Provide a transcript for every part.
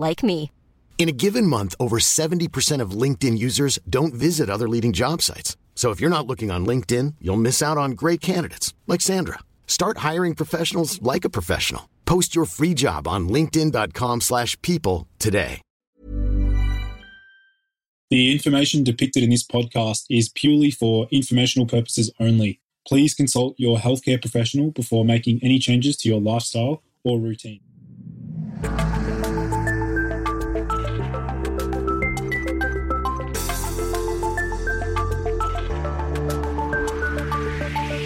like me. In a given month, over 70% of LinkedIn users don't visit other leading job sites. So if you're not looking on LinkedIn, you'll miss out on great candidates like Sandra. Start hiring professionals like a professional. Post your free job on linkedin.com/people slash people today. The information depicted in this podcast is purely for informational purposes only. Please consult your healthcare professional before making any changes to your lifestyle or routine.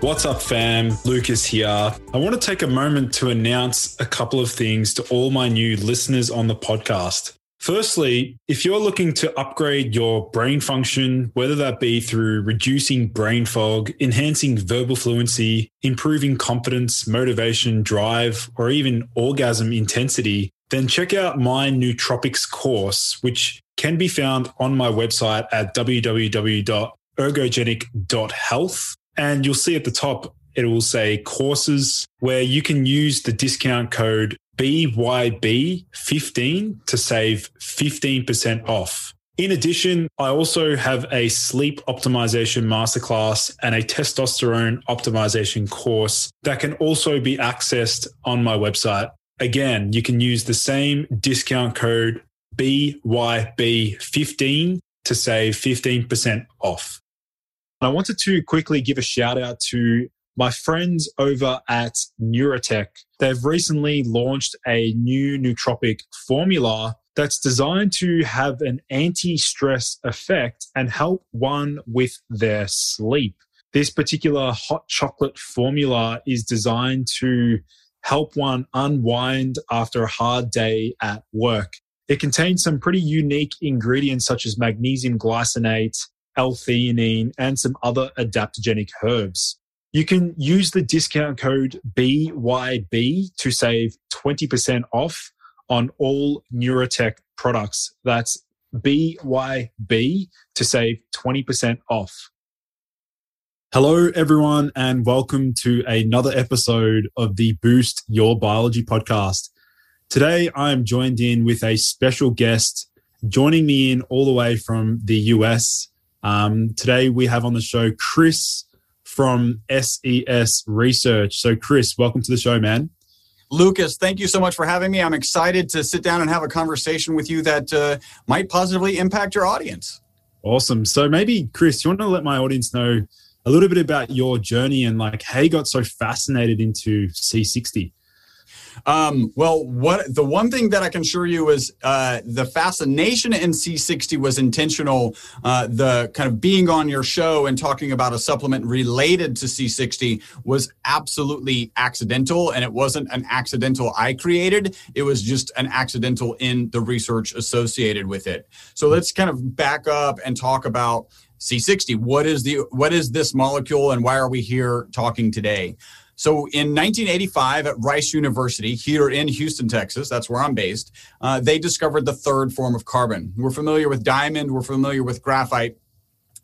What's up, fam? Lucas here. I want to take a moment to announce a couple of things to all my new listeners on the podcast. Firstly, if you're looking to upgrade your brain function, whether that be through reducing brain fog, enhancing verbal fluency, improving confidence, motivation, drive, or even orgasm intensity, then check out my nootropics course, which can be found on my website at www.ergogenic.health. And you'll see at the top, it will say courses where you can use the discount code BYB15 to save 15% off. In addition, I also have a sleep optimization masterclass and a testosterone optimization course that can also be accessed on my website. Again, you can use the same discount code BYB15 to save 15% off. I wanted to quickly give a shout out to my friends over at Neurotech. They've recently launched a new nootropic formula that's designed to have an anti stress effect and help one with their sleep. This particular hot chocolate formula is designed to help one unwind after a hard day at work. It contains some pretty unique ingredients such as magnesium glycinate, L-theanine, and some other adaptogenic herbs. You can use the discount code BYB to save 20% off on all Neurotech products. That's BYB to save 20% off. Hello, everyone, and welcome to another episode of the Boost Your Biology podcast. Today, I am joined in with a special guest joining me in all the way from the US. Um, today, we have on the show Chris from SES Research. So, Chris, welcome to the show, man. Lucas, thank you so much for having me. I'm excited to sit down and have a conversation with you that uh, might positively impact your audience. Awesome. So, maybe, Chris, you want to let my audience know a little bit about your journey and like how you got so fascinated into C60? Um, well, what the one thing that I can assure you is uh, the fascination in C60 was intentional. Uh, the kind of being on your show and talking about a supplement related to C60 was absolutely accidental, and it wasn't an accidental I created. It was just an accidental in the research associated with it. So let's kind of back up and talk about C60. What is the what is this molecule, and why are we here talking today? So in 1985 at Rice University, here in Houston, Texas, that's where I'm based, uh, they discovered the third form of carbon. We're familiar with diamond, we're familiar with graphite.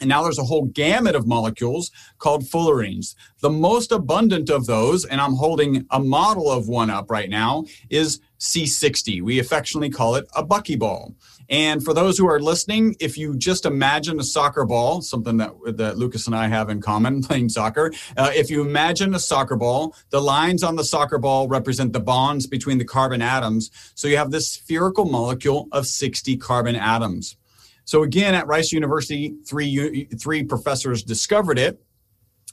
And now there's a whole gamut of molecules called fullerenes. The most abundant of those, and I'm holding a model of one up right now, is C60. We affectionately call it a buckyball. And for those who are listening, if you just imagine a soccer ball, something that, that Lucas and I have in common playing soccer, uh, if you imagine a soccer ball, the lines on the soccer ball represent the bonds between the carbon atoms. So you have this spherical molecule of 60 carbon atoms. So again, at Rice University, three, three professors discovered it.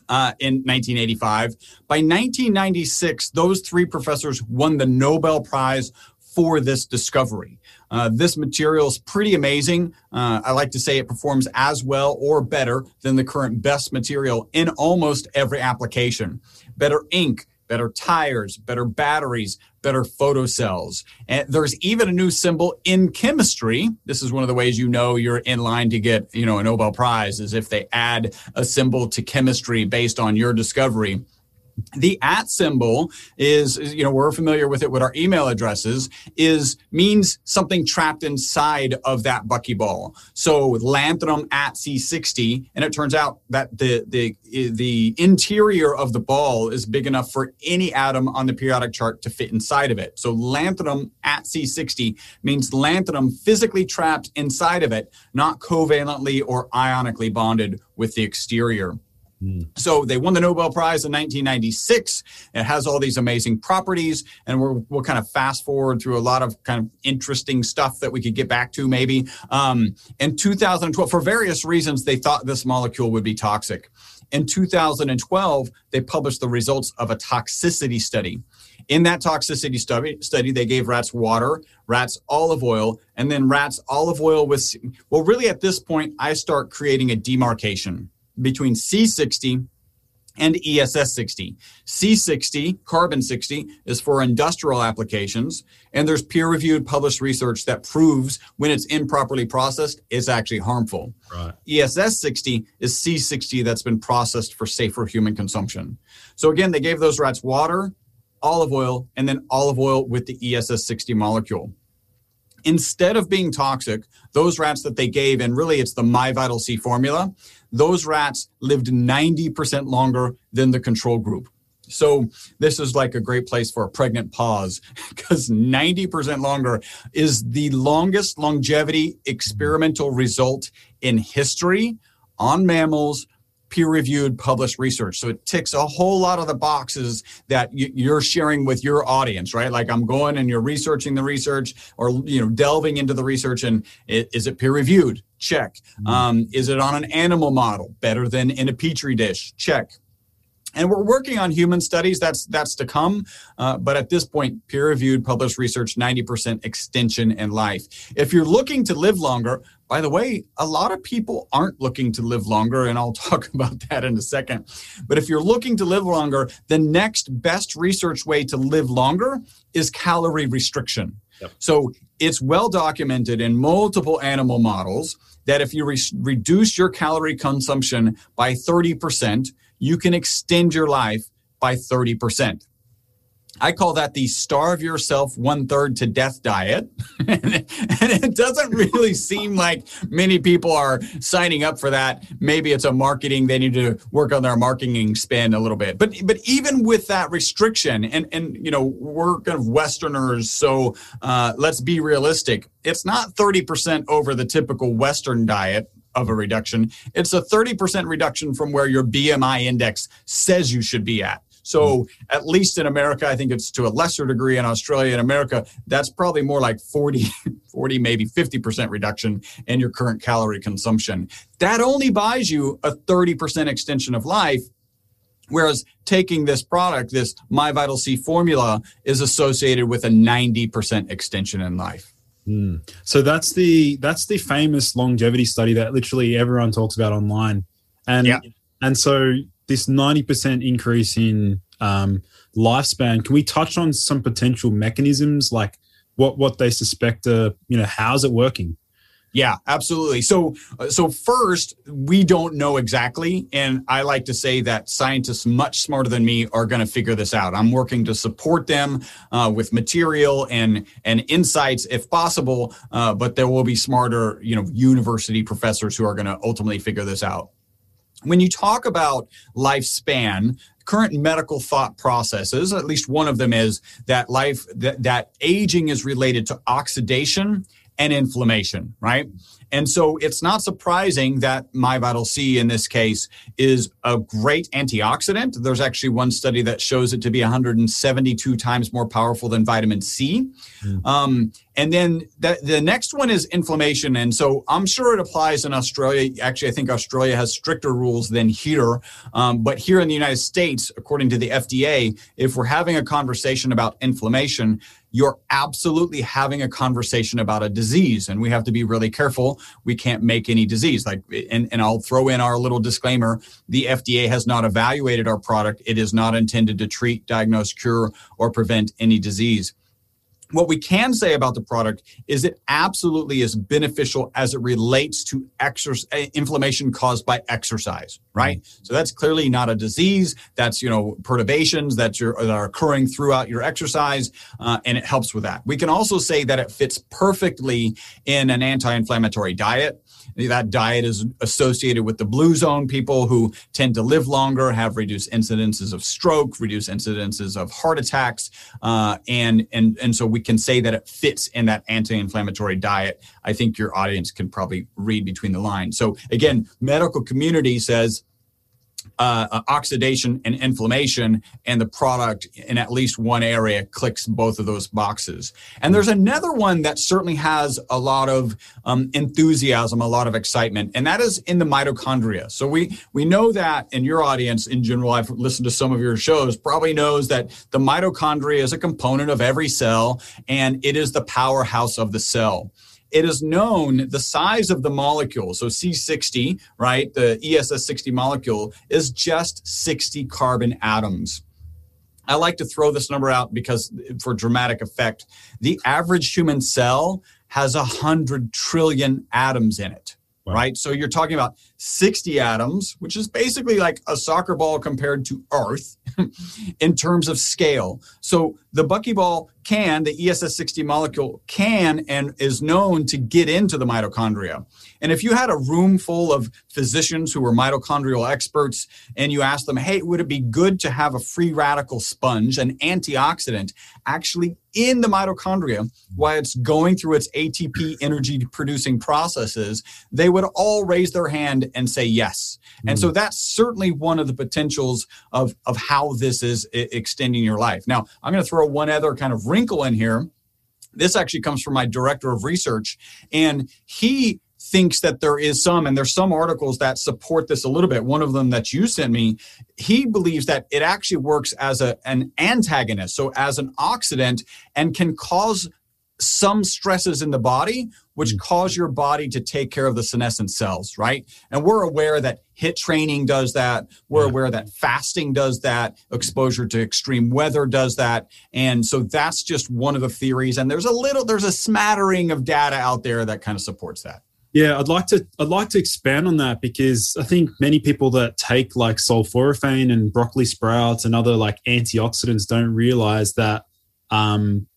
Uh, in 1985. By 1996, those three professors won the Nobel Prize for this discovery. Uh, this material is pretty amazing. Uh, I like to say it performs as well or better than the current best material in almost every application. Better ink, better tires, better batteries, better photocells. And there's even a new symbol in chemistry. This is one of the ways you know you're in line to get, you know, a Nobel Prize is if they add a symbol to chemistry based on your discovery. The at symbol is, you know, we're familiar with it with our email addresses, is means something trapped inside of that buckyball. So lanthanum at C60, and it turns out that the the the interior of the ball is big enough for any atom on the periodic chart to fit inside of it. So lanthanum at C60 means lanthanum physically trapped inside of it, not covalently or ionically bonded with the exterior. So they won the Nobel Prize in 1996. It has all these amazing properties, and we're, we'll kind of fast forward through a lot of kind of interesting stuff that we could get back to maybe. Um, in 2012, for various reasons, they thought this molecule would be toxic. In 2012, they published the results of a toxicity study. In that toxicity study, study, they gave rats water, rats olive oil, and then rats olive oil with. Well, really, at this point, I start creating a demarcation between C60 and ESS 60. C60, carbon 60, is for industrial applications, and there's peer reviewed published research that proves when it's improperly processed, it's actually harmful. Right. ESS 60 is C60 that's been processed for safer human consumption. So again, they gave those rats water, olive oil, and then olive oil with the ESS 60 molecule instead of being toxic, those rats that they gave, and really it's the MyVital C formula, those rats lived 90% longer than the control group. So this is like a great place for a pregnant pause because 90% longer is the longest longevity experimental result in history on mammals peer reviewed published research. So it ticks a whole lot of the boxes that you're sharing with your audience, right? Like I'm going and you're researching the research or, you know, delving into the research and is it peer reviewed? Check. Mm-hmm. Um, is it on an animal model? Better than in a petri dish? Check and we're working on human studies. That's that's to come. Uh, but at this point peer reviewed published research 90% extension in life. If you're looking to live longer by the way a lot of people aren't looking to live longer and i'll talk about that in a second. But if you're looking to live longer the next best research way to live longer is calorie restriction. Yep. so it's well documented in multiple animal models that if you re- reduce your calorie consumption by 30% you can extend your life by 30%. I call that the starve yourself one third to death diet. and it doesn't really seem like many people are signing up for that. Maybe it's a marketing, they need to work on their marketing spend a little bit. But but even with that restriction, and and you know, we're kind of Westerners, so uh, let's be realistic. It's not 30% over the typical Western diet of a reduction. It's a 30% reduction from where your BMI index says you should be at. So hmm. at least in America, I think it's to a lesser degree in Australia and America, that's probably more like 40, 40, maybe 50% reduction in your current calorie consumption. That only buys you a 30% extension of life. Whereas taking this product, this MyVital C formula, is associated with a 90% extension in life. Mm. So that's the that's the famous longevity study that literally everyone talks about online, and yeah. and so this ninety percent increase in um, lifespan. Can we touch on some potential mechanisms, like what what they suspect? Uh, you know, how's it working? Yeah, absolutely. So, uh, so first, we don't know exactly, and I like to say that scientists much smarter than me are going to figure this out. I'm working to support them uh, with material and and insights, if possible. Uh, but there will be smarter, you know, university professors who are going to ultimately figure this out. When you talk about lifespan, current medical thought processes, at least one of them is that life that, that aging is related to oxidation and inflammation, right? And so it's not surprising that MyVital C in this case is a great antioxidant. There's actually one study that shows it to be 172 times more powerful than vitamin C. Mm. Um, and then the, the next one is inflammation. And so I'm sure it applies in Australia. Actually, I think Australia has stricter rules than here. Um, but here in the United States, according to the FDA, if we're having a conversation about inflammation, you're absolutely having a conversation about a disease. And we have to be really careful. We can't make any disease. Like, and, and I'll throw in our little disclaimer the FDA has not evaluated our product. It is not intended to treat, diagnose, cure, or prevent any disease. What we can say about the product is it absolutely is beneficial as it relates to exercise, eh, inflammation caused by exercise, right? Mm-hmm. So that's clearly not a disease. That's, you know, perturbations that, that are occurring throughout your exercise, uh, and it helps with that. We can also say that it fits perfectly in an anti-inflammatory diet. That diet is associated with the blue zone people who tend to live longer, have reduced incidences of stroke, reduced incidences of heart attacks, uh, and and and so we can say that it fits in that anti-inflammatory diet. I think your audience can probably read between the lines. So again, medical community says uh, uh, oxidation and inflammation, and the product in at least one area clicks both of those boxes. And there's another one that certainly has a lot of um, enthusiasm, a lot of excitement, and that is in the mitochondria. So we we know that in your audience in general, I've listened to some of your shows, probably knows that the mitochondria is a component of every cell, and it is the powerhouse of the cell it is known the size of the molecule. So C60, right, the ESS60 molecule is just 60 carbon atoms. I like to throw this number out because for dramatic effect, the average human cell has 100 trillion atoms in it. Wow. Right. So you're talking about 60 atoms, which is basically like a soccer ball compared to Earth in terms of scale. So the buckyball can, the ESS60 molecule can and is known to get into the mitochondria. And if you had a room full of physicians who were mitochondrial experts and you asked them, hey, would it be good to have a free radical sponge, an antioxidant, actually in the mitochondria while it's going through its ATP energy producing processes, they would all raise their hand and say yes. Mm. And so hmm. that's certainly one of the potentials of, of how this is extending your life. Now, I'm going to throw one other kind of wrinkle in here. This actually comes from my director of research, and he thinks that there is some, and there's some articles that support this a little bit. One of them that you sent me, he believes that it actually works as a, an antagonist, so as an oxidant, and can cause some stresses in the body which mm. cause your body to take care of the senescent cells right? And we're aware that HIIT training does that. We're aware that fasting does that. Exposure to extreme weather does that. And so that's just one of the theories. And there's a little there's a smattering of data out there that kind of supports that yeah, I'd like to I'd like to expand on that because I think many people that take like sulforaphane and broccoli sprouts and other like antioxidants don't realize that um,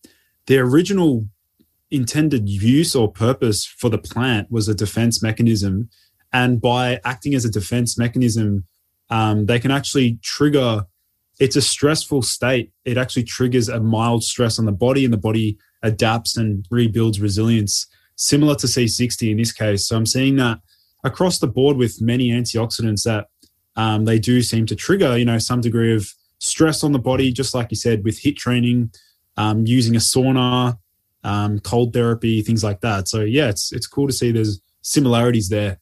the original intended use or purpose for the plant was a defense mechanism. And by acting as a defense mechanism, um, they can actually trigger. It's a stressful state. It actually triggers a mild stress on the body, and the body adapts and rebuilds resilience, similar to C60 in this case. So I'm seeing that across the board with many antioxidants that um, they do seem to trigger, you know, some degree of stress on the body, just like you said, with HIIT training, um, using a sauna, um, cold therapy, things like that. So yeah, it's it's cool to see there's similarities there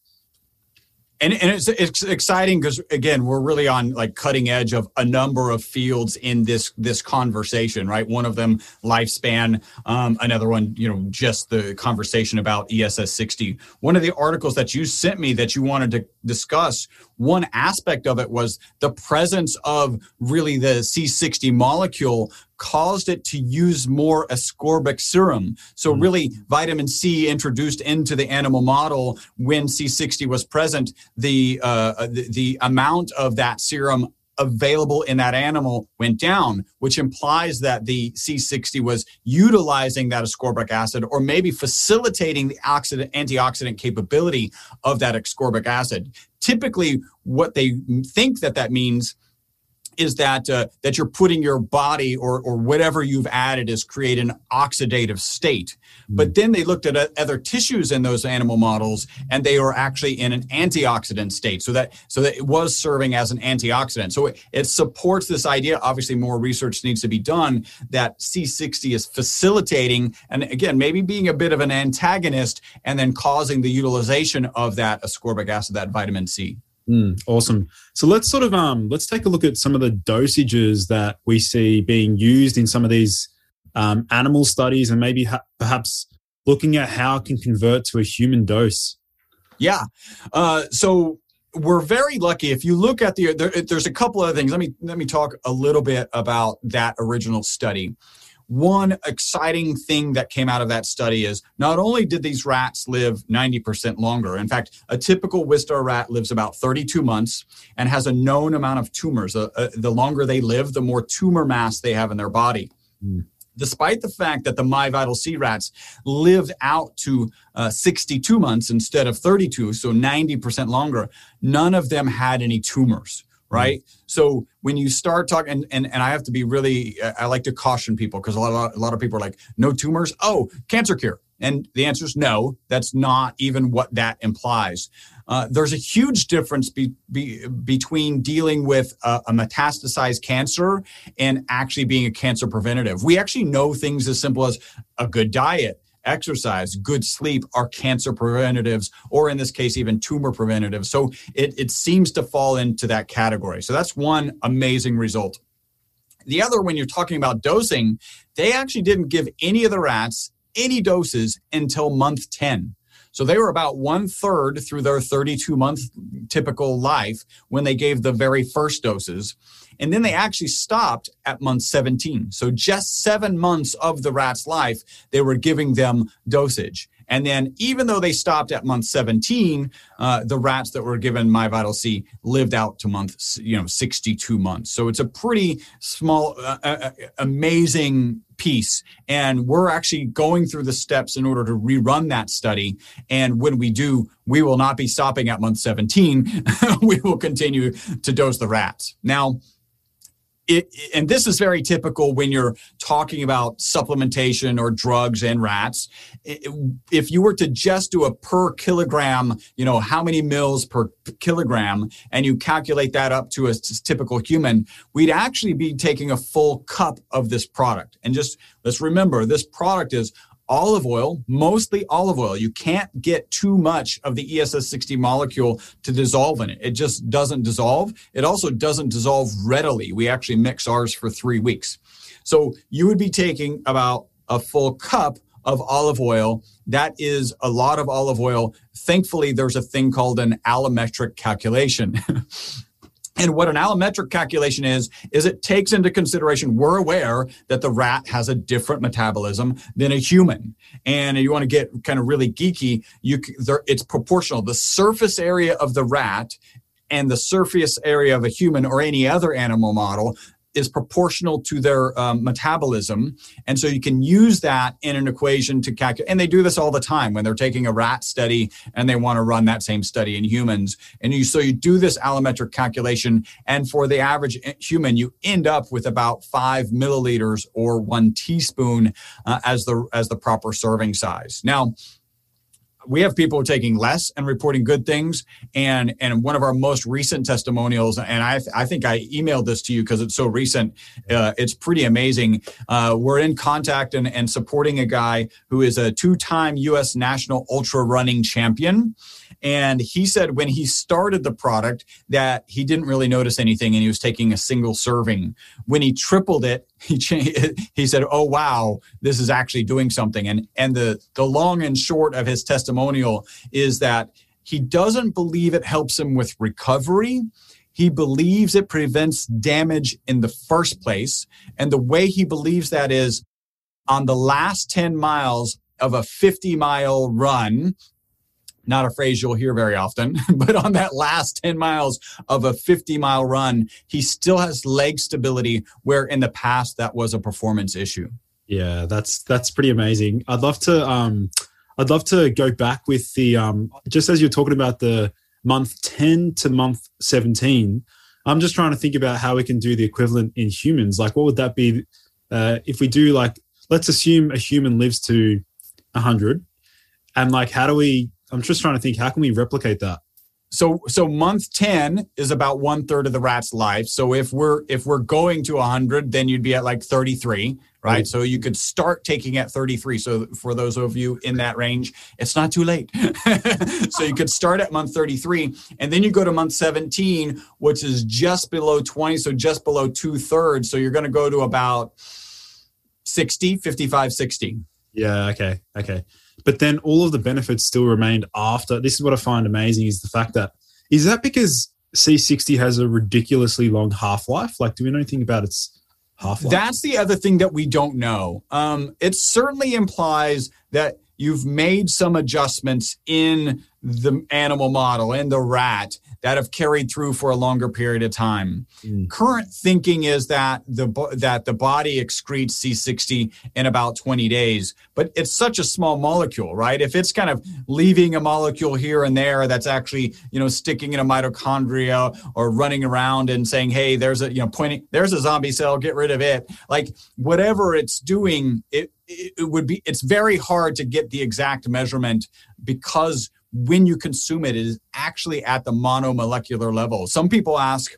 and, and it's, it's exciting because again we're really on like cutting edge of a number of fields in this this conversation right? One of them lifespan um, another one you know just the conversation about ESS 60 one of the articles that you sent me that you wanted to discuss one aspect of it was the presence of really the c60 molecule caused it to use more ascorbic serum. So, mm-hmm. really, vitamin C introduced into the animal model when C60 was present, the, uh, the, the amount of that serum available in that animal went down, which implies that the C60 was utilizing that ascorbic acid or maybe facilitating the oxidant, antioxidant capability of that ascorbic acid. Typically, what they think that that means is that uh, that you're putting your body or or whatever you've added is create an oxidative state. Mm. But then they looked at other tissues in those animal models, and they were actually in an antioxidant state. So that so that it was serving as an antioxidant. So it, it supports this idea. Obviously, more research needs to be done. That C60 is facilitating, and again, maybe being a bit of an antagonist, and then causing the utilization of that ascorbic acid, that vitamin C. Mm, awesome. So let's sort of um let's take a look at some of the dosages that we see being used in some of these um, animal studies, and maybe ha- perhaps looking at how it can convert to a human dose. Yeah. Uh, so we're very lucky. If you look at the there, there's a couple of things. Let me let me talk a little bit about that original study. One exciting thing that came out of that study is not only did these rats live 90% longer, in fact, a typical Wistar rat lives about 32 months and has a known amount of tumors. Uh, uh, the longer they live, the more tumor mass they have in their body. Mm despite the fact that the MyVital C rats lived out to uh, 62 months instead of 32, so 90% longer, none of them had any tumors right? Mm-hmm. So when you start talking, and, and, and I have to be really, I like to caution people because a lot, a lot of people are like, no tumors, oh, cancer cure. And the answer is no, that's not even what that implies. Uh, there's a huge difference be, be, between dealing with a, a, metastasized cancer and actually being a cancer preventative. We actually know things as simple as a good diet, exercise, good sleep are cancer preventatives, or in this case, even tumor preventatives. So it, it seems to fall into that category. So that's one amazing result. The other, when you're talking about dosing, they actually didn't give any of the rats any doses until month 10. So they were about one third through their 32 month typical life when they gave the very first doses. And then they actually stopped at month 17. So just seven months of the rat's life, they were giving them dosage. And then, even though they stopped at month 17, uh, the rats that were given MyVital C lived out to month, you know, 62 months. So it's a pretty small, uh, uh, uh, amazing piece. And we're actually going through the steps in order to rerun that study. And when we do, we will not be stopping at month 17. we will continue to dose the rats. Now, it, and this is very typical when you're talking about supplementation or drugs and rats. If you were to just do a per kilogram, you know, how many mils per kilogram, and you calculate that up to a typical human, we'd actually be taking a full cup of this product. And just let's remember this product is olive oil, mostly olive oil. You can't get too much of the ESS60 molecule to dissolve in it. It just doesn't dissolve. It also doesn't dissolve readily. We actually mix ours for three weeks. So you would be taking about a full cup of olive oil. That is a lot of olive oil. Thankfully, there's a thing called an allometric calculation. And what an allometric calculation is, is it takes into consideration, we're aware that the rat has a different metabolism than a human. And you want to get kind of really geeky, you, there, it's proportional. The surface area of the rat and the surface area of a human or any other animal model is proportional to their um, metabolism. And so you can use that in an equation to calculate. And they do this all the time when they're taking a rat study and they want to run that same study in humans. And you, so you do this allometric calculation. And for the average human, you end up with about five milliliters or one teaspoon uh, as the, as the proper serving size. Now, we have people taking less and reporting good things. And and one of our most recent testimonials, and I I think I emailed this to you because it's so recent. Uh, it's pretty amazing. Uh, we're in contact and, and supporting a guy who is a two-time U.S. national ultra running champion. And he said when he started the product that he didn't really notice anything and he was taking a single serving. When he tripled it, he changed, he said, "Oh wow, this is actually doing something." And and the the long and short of his testimonial is that he doesn't believe it helps him with recovery He believes it prevents damage in the first place. And the way he believes that is on the last 10 miles of a 50 mile run, not a phrase you'll hear very often, but on that last 10 miles of a 50 mile run, he still has leg stability where in the past that was a performance issue. Yeah, that's that's pretty amazing. I'd love to um I'd love to go back with the um just as you're talking about the month 10 to month 17. I'm just trying to think about how we can do the equivalent in humans. Like what would that be uh, if we do like let's assume a human lives to 100 and like how do we i'm just trying to think how can we replicate that? So so month 10 is about one third of the rat's life. So if we're if we're going to 100 then you'd be at like 33 right? So you could start taking at 33 so for those of you in that range it's not too late. So you could start at month 33 and then you go to month 17 which is just below 20 so just below two thirds so you're going to go to about 60 55 60 yeah okay okay but then all of the benefits still remained after. This is what i find amazing is the fact that is that because c60 has a ridiculously long half-life? Like do we know anything about its half-life? That's the other thing that we don't know. Um, it certainly implies that you've made some adjustments in the animal model in the rat that have carried through for a longer period of time. Mm. Current thinking is that the that the body excretes C60 in about 20 days, but it's such a small molecule, right? If it's kind of leaving a molecule here and there that's actually, you know, sticking in a mitochondria or running around and saying, "Hey, there's a, you know, pointing there's a zombie cell, get rid of it." Like whatever it's doing, it it would be it's very hard to get the exact measurement because when you consume it, it is actually at the monomolecular level. Some people ask,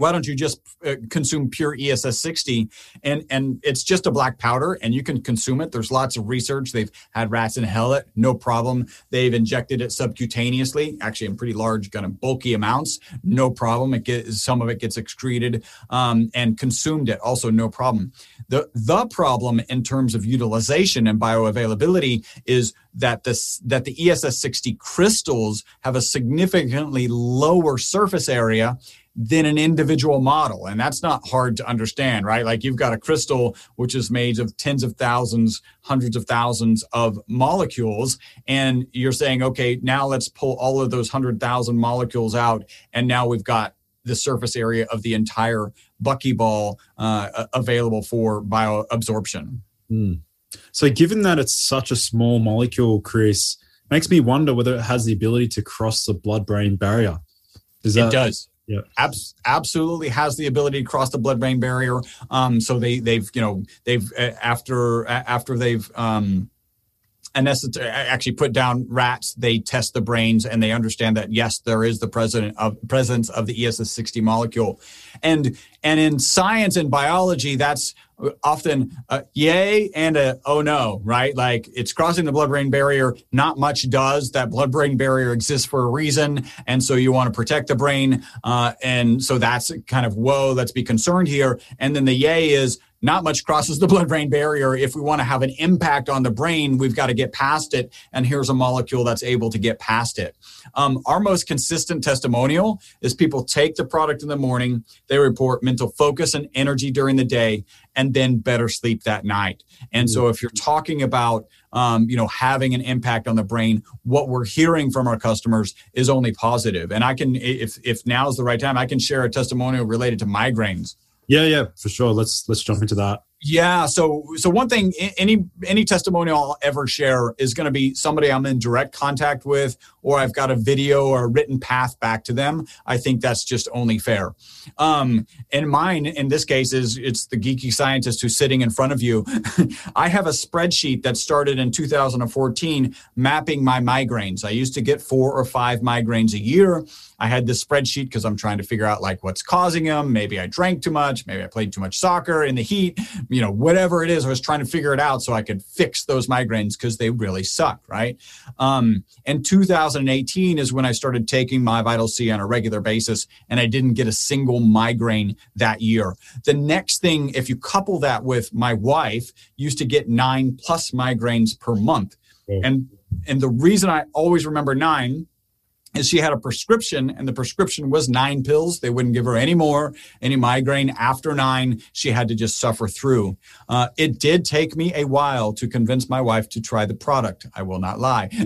why don't you just uh, consume pure ESS60 and and it's just a black powder and you can consume it. There's lots of research. They've had rats inhale it. No problem. They've injected it subcutaneously actually in pretty large kind of bulky amounts. No problem. It gets some of it gets excreted um, and consumed it. Also no problem. The the problem in terms of utilization and bioavailability is that this that the ESS60 crystals have a significantly lower surface area than an individual model. And that's not hard to understand, right? Like you've got a crystal which is made of tens of thousands, hundreds of thousands of molecules. And you're saying, okay, now let's pull all of those 100,000 molecules out. And now we've got the surface area of the entire buckyball uh, available for bioabsorption. Mm. So, given that it's such a small molecule, Chris, makes me wonder whether it has the ability to cross the blood-brain barrier. Is that, it does. Yeah, Abs- absolutely has the ability to cross the blood-brain barrier. Um, so they they've you know they've uh, after uh, after they've um, anesthet- actually put down rats. They test the brains and they understand that yes, there is the present of presence of the ESS60 molecule, and and in science and biology, that's often a yay and a oh no, right? Like it's crossing the blood brain barrier. Not much does. That blood brain barrier exists for a reason. And so you want to protect the brain. Uh, and so that's kind of whoa, let's be concerned here. And then the yay is not much crosses the blood brain barrier. If we want to have an impact on the brain, we've got to get past it. And here's a molecule that's able to get past it. Um, our most consistent testimonial is people take the product in the morning, they report mental focus and energy during the day, and then better sleep that night. And so if you're talking about um, you know having an impact on the brain what we're hearing from our customers is only positive and i can if if now is the right time i can share a testimonial related to migraines yeah, yeah, for sure. Let's let's jump into that. Yeah. So so one thing, any any testimonial I'll ever share is going to be somebody I'm in direct contact with, or I've got a video or a written path back to them. I think that's just only fair. Um, and mine in this case is it's the geeky scientist who's sitting in front of you. I have a spreadsheet that started in 2014 mapping my migraines. I used to get four or five migraines a year. I had this spreadsheet because I'm trying to figure out like what's causing them. Maybe I drank too much. Maybe I played too much soccer in the heat you know, whatever it is, I was trying to figure it out so I could fix those migraines because they really suck, right? Um, and 2018 is when I started taking MyVital C on a regular basis, and I didn't get a single migraine that year. The next thing, if you couple that with my wife, used to get nine plus migraines per month, and and the reason I always remember nine is she had a prescription and the prescription was nine pills. They wouldn't give her any more any migraine. After nine she had to just suffer through. Uh, it did take me a while to convince my wife to try the product. I will not lie.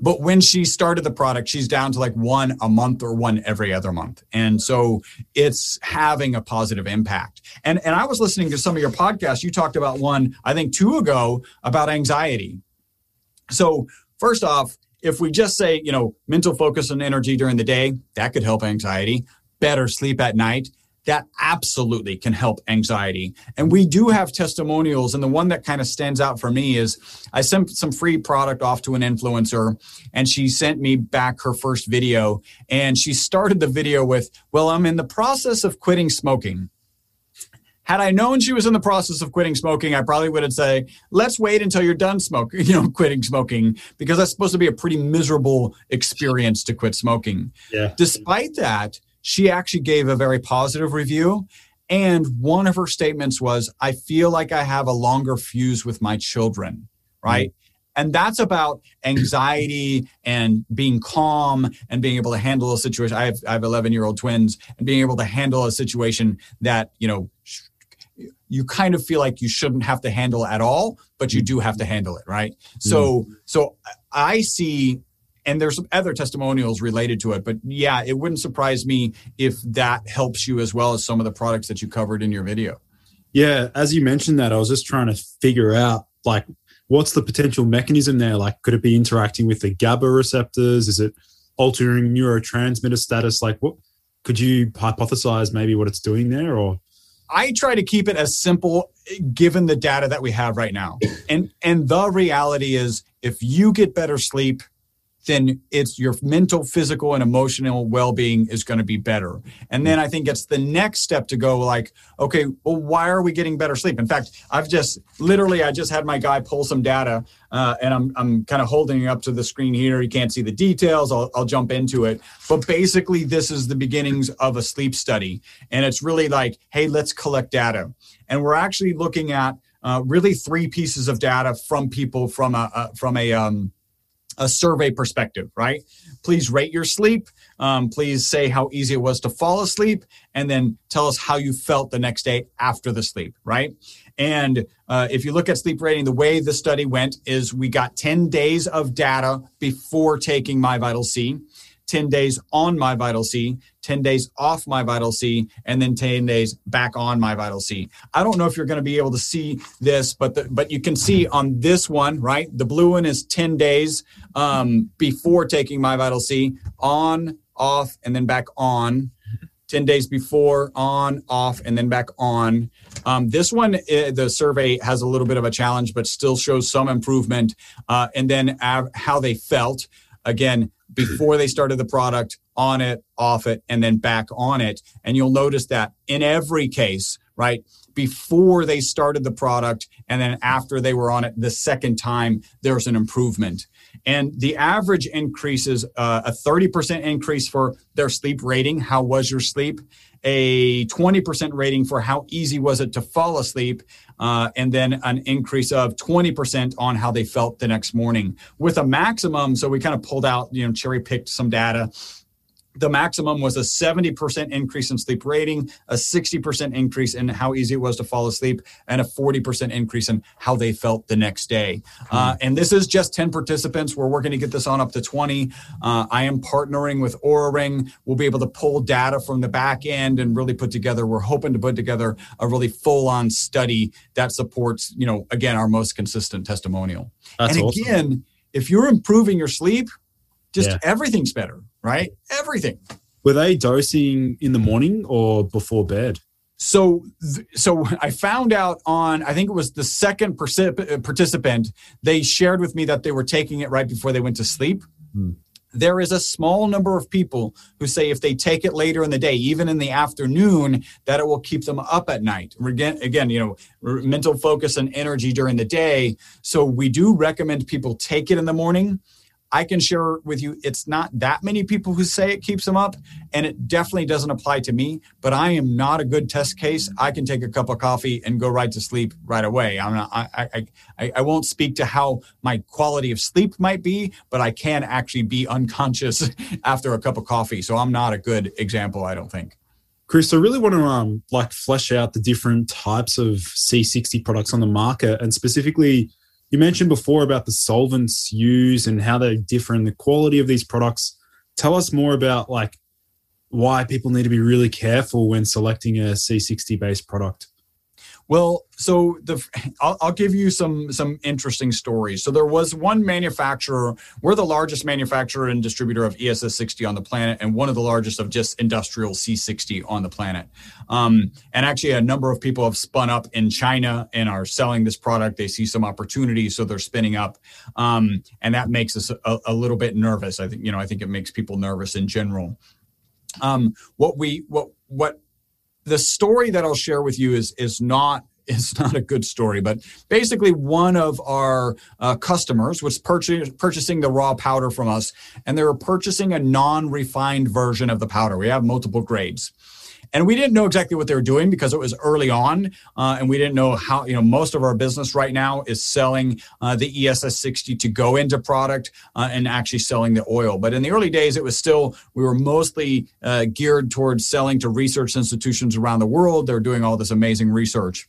But when she started the product she's down to like one a month or one every other month. And so it's having a positive impact. And and i was listening to some of your podcasts. You talked about one i think two ago about anxiety. So first off if we just say, you know, mental focus and energy during the day, that could help anxiety. Better sleep at night, that absolutely can help anxiety. And we do have testimonials. And the one that kind of stands out for me is I sent some free product off to an influencer, and she sent me back her first video. And she started the video with, Well, I'm in the process of quitting smoking. Had I known she was in the process of quitting smoking, I probably would have said, let's wait until you're done smoking, you know, quitting smoking, because that's supposed to be a pretty miserable experience to quit smoking. Yeah. Despite that, she actually gave a very positive review. And one of her statements was, I feel like I have a longer fuse with my children, right? Mm-hmm. And that's about anxiety and being calm and being able to handle a situation. I have, I have 11 year old twins and being able to handle a situation that, you know, you kind of feel like you shouldn't have to handle at all, but you do have to handle it, right? Mm-hmm. So, so I see, and there's some other testimonials related to it, but yeah, it wouldn't surprise me if that helps you as well as some of the products that you covered in your video. Yeah, as you mentioned that, I was just trying to figure out like what's the potential mechanism there? Like, could it be interacting with the GABA receptors? Is it altering neurotransmitter status? Like, what could you hypothesize maybe what it's doing there, or I try to keep it as simple given the data that we have right now. And and the reality is if you get better sleep, then it's your mental, physical, and emotional well being is going to be better. And then I think it's the next step to go like, okay, well, why are we getting better sleep? In fact, I've just literally, I just had my guy pull some data uh, and I'm, I'm kind of holding it up to the screen here. You can't see the details. I'll, I'll jump into it. But basically, this is the beginnings of a sleep study. And it's really like, hey, let's collect data. And we're actually looking at uh, really three pieces of data from people from a, a from a um, a survey perspective, right? Please rate your sleep. Um, please say how easy it was to fall asleep, and then tell us how you felt the next day after the sleep, right? And uh, if you look at sleep rating, the way the study went is we got 10 days of data before taking MyVital C. 10 days on MyVital C, 10 days off MyVital C, and then 10 days back on MyVital C. I don't know if you're going to be able to see this, but the, but you can see on this one, right? The blue one is 10 days um, before taking MyVital C, on, off, and then back on. 10 days before, on, off, and then back on. Um, this one, uh, the survey has a little bit of a challenge, but still shows some improvement. Uh, and then av- how they felt. Again, Mm-hmm. before they started the product, on it, off it, and then back on it. And you'll notice that in every case, right, before they started the product and then after they were on it the second time, there's an improvement. And the average increase is uh, a 30% increase for their sleep rating. How was your sleep? A 20% rating for how easy was it to fall asleep uh, and then an increase of 20% on how they felt the next morning with a maximum. So we kind of pulled out, you know, cherry picked some data the maximum was a 70% increase in sleep rating, a 60% increase in how easy it was to fall asleep, and a 40% increase in how they felt the next day. Hmm. Uh, and this is just 10 participants. We're working to get this on up to 20. Uh, I am partnering with Oura Ring. We'll be able to pull data from the back end and really put together, we're hoping to put together a really full on study that supports, you know, again, our most consistent testimonial. That's and awesome. again, if you're improving your sleep, just yeah. everything's better right? Everything. Were they dosing in the morning or before bed? So, so I found out on I think it was the second participant. They shared with me that they were taking it right before they went to sleep. Hmm. There is a small number of people who say if they take it later in the day, even in the afternoon, that it will keep them up at night. Again, again, you know, mental focus and energy during the day. So we do recommend people take it in the morning I can share with you it's not that many people who say it keeps them up, and it definitely doesn't apply to me. But I am not a good test case. I can take a cup of coffee and go right to sleep right away. I'm not, I, I, I, won't speak to how my quality of sleep might be, but I can actually be unconscious after a cup of coffee. So I'm not a good example, I don't think. Chris, I really want to um, like flesh out the different types of C60 products on the market and specifically you mentioned before about the solvents used and how they differ different, the quality of these products. Tell us more about like why people need to be really careful when selecting a C60 based product. Well, so the I'll, I'll, give you some some interesting stories. So there was one manufacturer. We're the largest manufacturer and distributor of ESS 60 on the planet, and one of the largest of just industrial C60 on the planet. Um, and actually, a number of people have spun up in China and are selling this product. They see some opportunity, so they're spinning up, um, and that makes us a, a, little bit nervous. I think you know I think it makes people nervous in general. Um, what we what what the story that I'll share with you is is not is not a good story, but basically one of our uh, customers was purchasing purchasing the raw powder from us, and they were purchasing a non-refined version of the powder. We have multiple grades. And we didn't know exactly what they were doing because it was early on, uh, and we didn't know how. You know, most of our business right now is selling uh, the ESS 60 to go into product uh, and actually selling the oil. But in the early days, it was still we were mostly uh, geared towards selling to research institutions around the world. They're doing all this amazing research.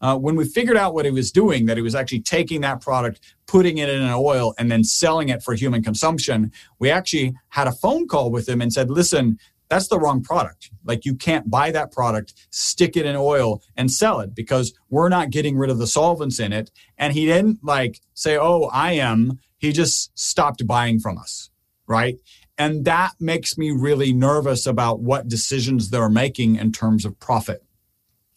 Uh, when we figured out what he was doing, that he was actually taking that product, putting it in an oil, and then selling it for human consumption, we actually had a phone call with him and said, listen, that's the wrong product. Like you can't buy that product, stick it in oil and sell it because we're not getting rid of the solvents in it. And he didn't like say, "Oh, I am." He just stopped buying from us, right? And that makes me really nervous about what decisions they're making in terms of profit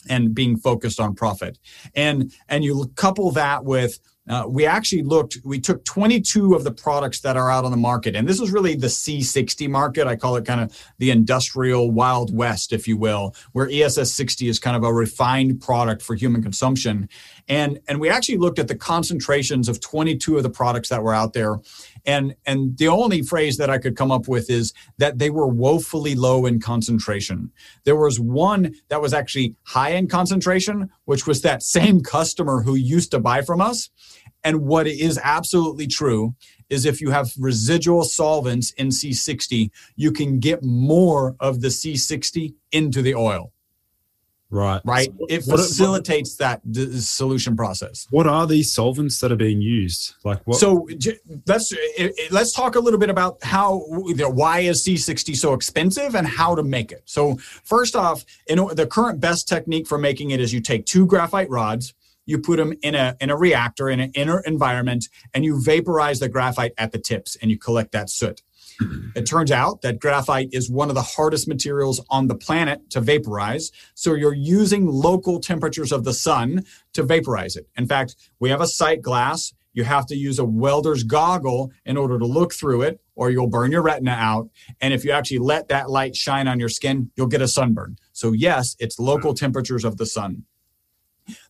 and being focused on profit. And and you couple that with uh, we actually looked, we took 22 of the products that are out on the market. And this is really the C60 market. I call it kind of the industrial Wild West, if you will, where ESS 60 is kind of a refined product for human consumption. And, and we actually looked at the concentrations of 22 of the products that were out there. And, and the only phrase that I could come up with is that they were woefully low in concentration. There was one that was actually high in concentration, which was that same customer who used to buy from us. And what is absolutely true is if you have residual solvents in C60, you can get more of the C60 into the oil. Right. Right. So it facilitates what, that d- solution process. What are these solvents that are being used? Like what? So let's let's talk a little bit about how why is C60 so expensive and how to make it. So first off, in the current best technique for making it is you take two graphite rods, you put them in a in a reactor in an inert environment, and you vaporize the graphite at the tips, and you collect that soot. It turns out that graphite is one of the hardest materials on the planet to vaporize. So you're using local temperatures of the sun to vaporize it. In fact, we have a sight glass. You have to use a welder's goggle in order to look through it, or you'll burn your retina out. And if you actually let that light shine on your skin, you'll get a sunburn. So, yes, it's local temperatures of the sun.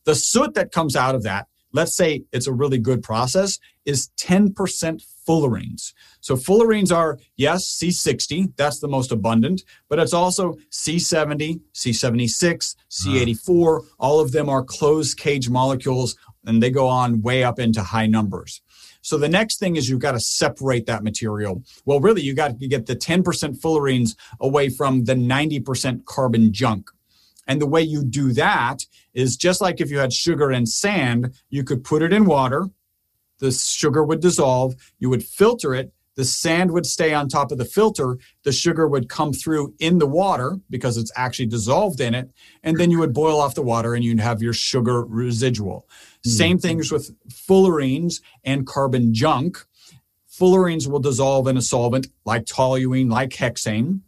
The soot that comes out of that let's say it's a really good process, is 10% fullerenes. So fullerenes are, yes, C60, that's the most abundant, but it's also C70, C76, C84. Uh. All of them are closed cage molecules and they go on way up into high numbers. So the next thing is you've got to separate that material. Well, really, you got to get the 10% fullerenes away from the 90% carbon junk. And the way you do that is just like if you had sugar and sand, you could put it in water, the sugar would dissolve, you would filter it, the sand would stay on top of the filter, the sugar would come through in the water because it's actually dissolved in it, and then you would boil off the water and you'd have your sugar residual. Mm-hmm. Same things with fullerenes and carbon junk. Fullerenes will dissolve in a solvent like toluene, like hexane.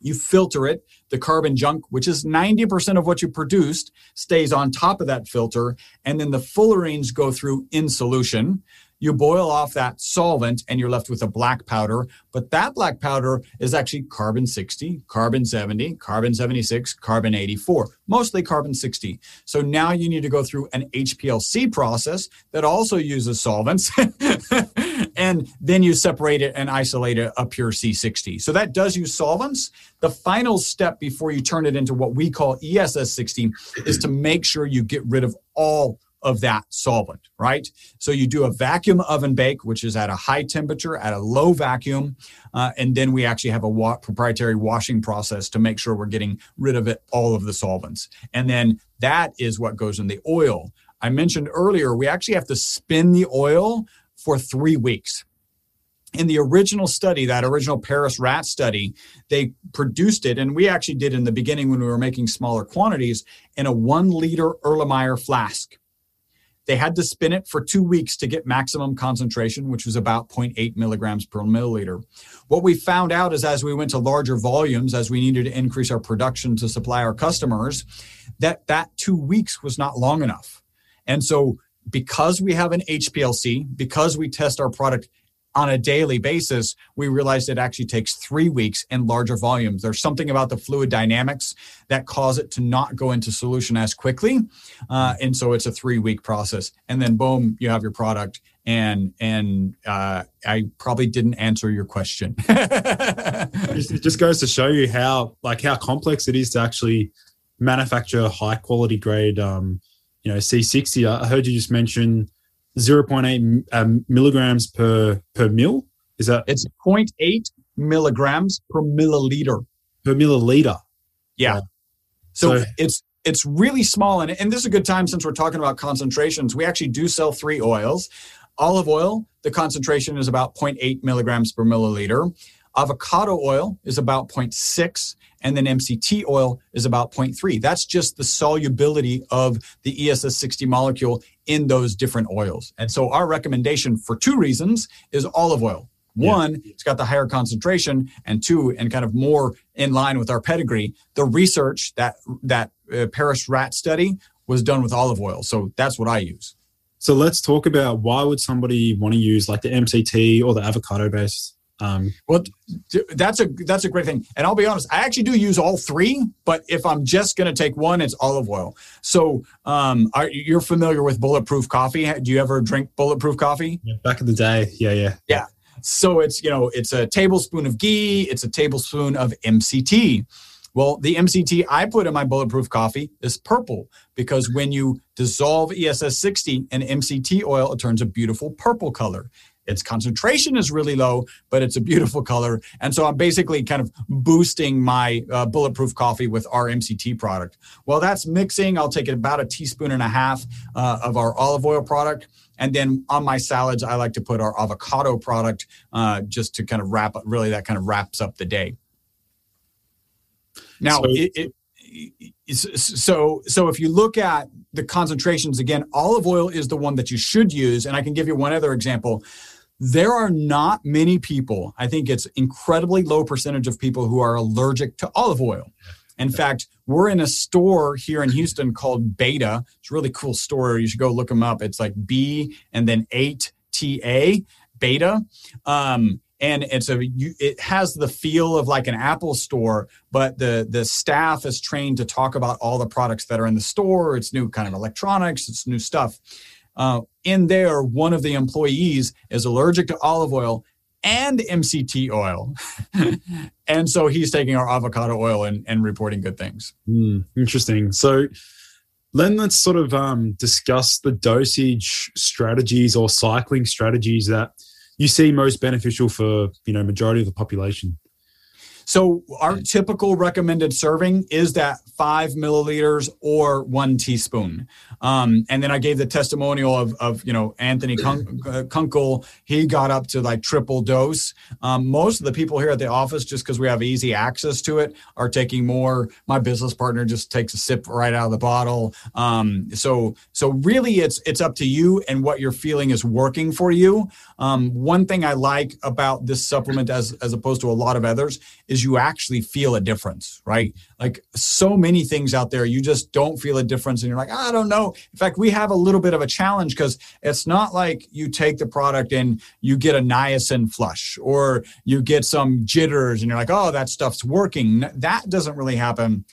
You filter it, the carbon junk, which is 90% of what you produced, stays on top of that filter. And then the fullerenes go through in solution. You boil off that solvent and you're left with a black powder. But that black powder is actually carbon 60, carbon 70, carbon 76, carbon 84, mostly carbon 60. So now you need to go through an HPLC process that also uses solvents. and then you separate it and isolate a, a pure C60. So that does use solvents. The final step before you turn it into what we call ESS60 is to make sure you get rid of all of that solvent, right? So you do a vacuum oven bake, which is at a high temperature, at a low vacuum, uh, and then we actually have a wa- proprietary washing process to make sure we're getting rid of it, all of the solvents. And then that is what goes in the oil. I mentioned earlier, we actually have to spin the oil for three weeks. In the original study, that original Paris rat study, they produced it, and we actually did in the beginning when we were making smaller quantities in a one liter Erlenmeyer flask. They had to spin it for two weeks to get maximum concentration, which was about 0.8 milligrams per milliliter. What we found out is as we went to larger volumes, as we needed to increase our production to supply our customers, that that two weeks was not long enough. And so because we have an HPLC, because we test our product on a daily basis, we realized it actually takes three weeks in larger volumes. There's something about the fluid dynamics that cause it to not go into solution as quickly, uh, and so it's a three week process. And then boom, you have your product. And and uh, I probably didn't answer your question. it just goes to show you how like how complex it is to actually manufacture high quality grade, um, you know, C60. I heard you just mention 0.8 um, milligrams per per mil. Is that it's 0.8 milligrams per milliliter per milliliter? Yeah. yeah. So, so, it's it's really small, and and this is a good time since we're talking about concentrations. We actually do sell three oils. Olive oil, the concentration is about 0.8 milligrams per milliliter. Avocado oil is about 0.6 and then MCT oil is about 0.3. That's just the solubility of the ESS60 molecule in those different oils. And so our recommendation for two reasons is olive oil. One, yeah. it's got the higher concentration, and two, and kind of more in line with our pedigree, the research that that uh, Paris rat study was done with olive oil. So that's what I use. So let's talk about why would somebody want to use like the MCT or the avocado based um, well, that's a that's a great thing. And I'll be honest, I actually do use all three. But if I'm just going to take one, it's olive oil. So um, are, you're familiar with bulletproof coffee? Do you ever drink bulletproof coffee? Yeah, back in the day, yeah, yeah, yeah. So it's you know it's a tablespoon of ghee, it's a tablespoon of MCT. Well, the MCT I put in my bulletproof coffee is purple because when you dissolve ESS 60 in MCT oil, it turns a beautiful purple color. Its concentration is really low, but it's a beautiful color. And so I'm basically kind of boosting my uh, bulletproof coffee with our MCT product. Well, that's mixing. I'll take about a teaspoon and a half uh, of our olive oil product. And then on my salads, I like to put our avocado product uh, just to kind of wrap up, really, that kind of wraps up the day. Now, so, it, it, so so if you look at the concentrations again olive oil is the one that you should use and i can give you one other example there are not many people, I think it's incredibly low percentage of people who are allergic to olive oil. In fact, we're in a store here in Houston called Beta. It's a really cool store. You should go look them up. It's like B and then 8TA, Beta. Um, and it's a it has the feel of like an Apple store, but the the staff is trained to talk about all the products that are in the store. It's new kind of electronics, it's new stuff. Uh, in there, one of the employees is allergic to olive oil and MCT oil. and so he's taking our avocado oil and, and reporting good things. Mm, interesting. So then let's sort of um, discuss the dosage strategies or cycling strategies that you see most beneficial for you know majority of the population. So our typical recommended serving is that five milliliters or one teaspoon. Um, and then I gave the testimonial of, of you know Anthony uh, Kunkel. He got up to like triple dose. Um, most of the people here at the office, just because we have easy access to it, are taking more. My business partner just takes a sip right out of the bottle. Um, so so really, it's it's up to you and what you're feeling is working for you. Um, one thing I like about this supplement, as as opposed to a lot of others, is you actually feel a difference, right? Like so many things out there, you just don't feel a difference, and you're like, I don't know. In fact, we have a little bit of a challenge because it's not like you take the product and you get a niacin flush or you get some jitters, and you're like, oh, that stuff's working. That doesn't really happen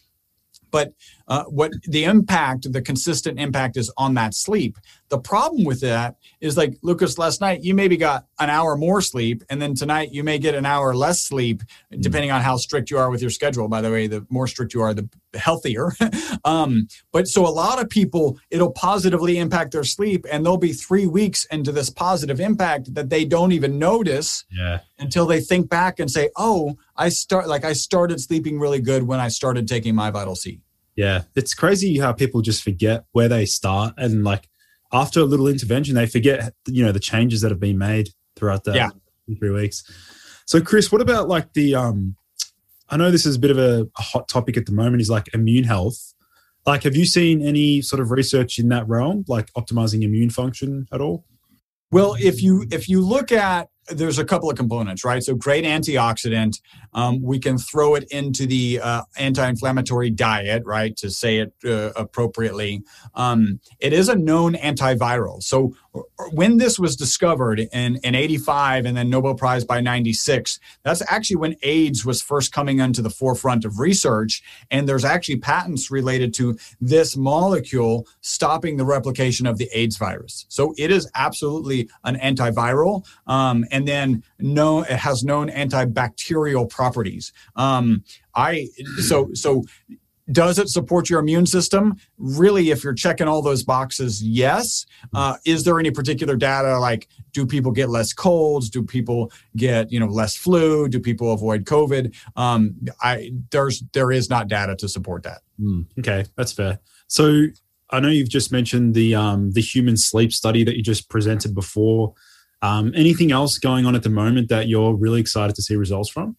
but uh, what the impact, the consistent impact is on that sleep. The problem with that is like Lucas, last night you maybe got an hour more sleep, and then tonight you may get an hour less sleep, mm. depending on how strict you are with your schedule. By the way, the more strict you are, the healthier. um, but so a lot of people, it'll positively impact their sleep, and they'll be three weeks into this positive impact that they don't even notice yeah. until they think back and say, "Oh, I start like I started sleeping really good when I started taking MyVital C." Yeah, it's crazy how people just forget where they start and like after a little intervention, they forget you know the changes that have been made throughout the yeah. three weeks. So, Chris, what about like the um? I know this is a bit of a, a hot topic at the moment. Is like immune health. Like, have you seen any sort of research in that realm, like optimizing immune function at all? Well, if you if you look at there's a couple of components, right? So great antioxidant. Um, we can throw it into the uh, anti-inflammatory diet, right? To say it uh, appropriately. Um, it is a known antiviral. So uh, when this was discovered in, in 85 and then Nobel Prize by 96, that's actually when AIDS was first coming into the forefront of research. And there's actually patents related to this molecule stopping the replication of the AIDS virus. So it is absolutely an antiviral. Um, and then no, it has known antibacterial properties. Um, I so so does it support your immune system? Really, if you're checking all those boxes, yes. Uh, is there any particular data like do people get less colds? Do people get you know less flu? Do people avoid COVID? Um, I there's there is not data to support that. Mm, okay, that's fair. So I know you've just mentioned the um, the human sleep study that you just presented before. Um, anything else going on at the moment that you're really excited to see results from?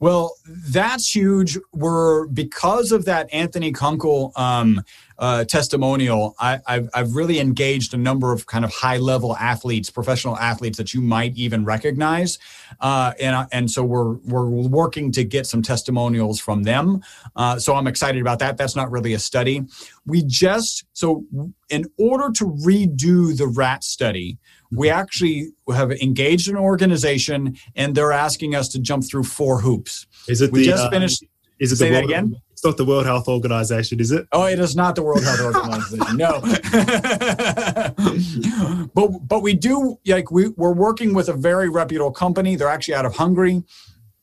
Well, that's huge. We're because of that Anthony Kunkel um, uh, testimonial. I, have I've really engaged a number of kind of high level athletes, professional athletes that you might even recognize, uh, and and so we're we're working to get some testimonials from them. Uh, so I'm excited about that. That's not really a study. We just so in order to redo the rat study, we actually have engaged an organization and they're asking us to jump through four hoops. Is it we the, just uh, finished? Is it say the that again? It's not the World Health Organization, is it? Oh, it is not the World Health Organization. no. but but we do like we, we're working with a very reputable company. They're actually out of Hungary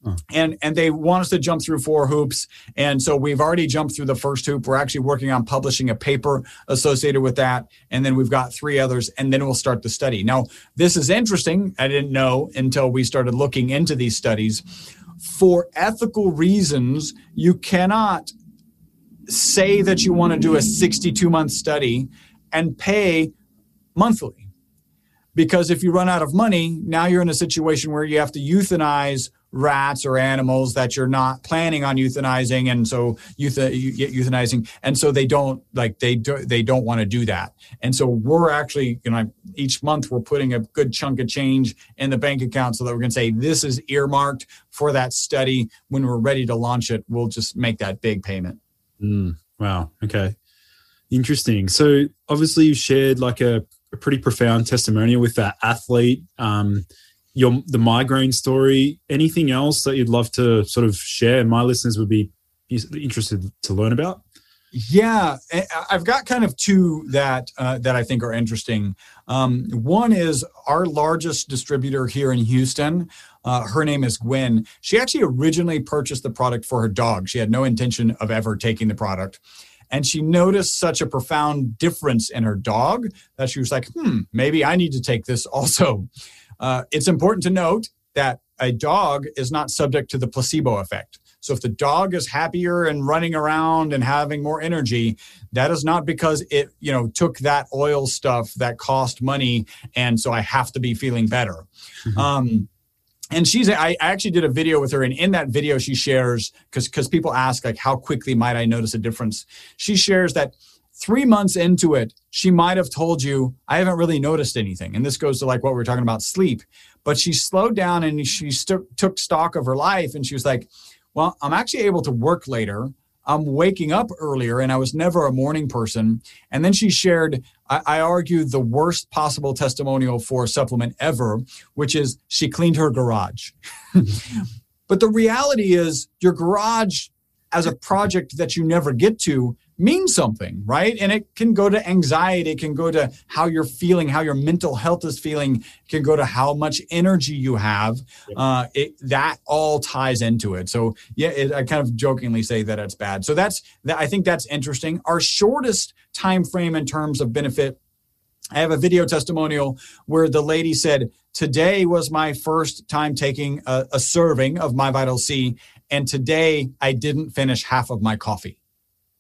Hmm. and and they want us to jump through four hoops. And so we've already jumped through the first hoop. We're actually working on publishing a paper associated with that. And then we've got three others and then we'll start the study. Now this is interesting. I didn't know until we started looking into these studies. For ethical reasons you cannot say that you want to do a 62 month study and pay monthly. Because if you run out of money now you're in a situation where you have to euthanize rats or animals that you're not planning on euthanizing and so euth- euthanizing and so they don't like they do they don't want to do that. And so we're actually you know each month we're putting a good chunk of change in the bank account so that we're going to say this is earmarked for that study. When we're ready to launch it we'll just make that big payment. Mm, wow okay. Interesting. So obviously you shared like a, a pretty profound testimonial with that athlete. Um, your the migraine story. Anything else that you'd love to sort of share? My listeners would be interested to learn about. Yeah, I've got kind of two that uh, that I think are interesting. Um, one is our largest distributor here in Houston. Uh, her name is Gwen. She actually originally purchased the product for her dog. She had no intention of ever taking the product. And she noticed such a profound difference in her dog that she was like, hmm, maybe I need to take this also. Uh, it's important to note that a dog is not subject to the placebo effect. So if the dog is happier and running around and having more energy, that is not because it, you know, took that oil stuff that cost money and so I have to be feeling better. Mm-hmm. Um, and she's I actually did a video with her and in that video she shares because because people ask like how quickly might I notice a difference. She shares that three months into it, she might have told you, I haven't really noticed anything. And this goes to like what we are talking about sleep. But she slowed down and she st- took stock of her life and she was like, Well, I'm actually able to work later. I'm waking up earlier and I was never a morning person. And then she shared, I, I argued the worst possible testimonial for a supplement ever, which is she cleaned her garage. but the reality is, your garage as a project that you never get to means something, right? And it can go to anxiety, it can go to how you're feeling, how your mental health is feeling, can go to how much energy you have. Uh, it, that all ties into it. So yeah, it, I kind of jokingly say that it's bad. So that's that. I think that's interesting. Our shortest time frame in terms of benefit. I have a video testimonial where the lady said, Today was my first time taking a, a serving of MyVital C, and today I didn't finish half of my coffee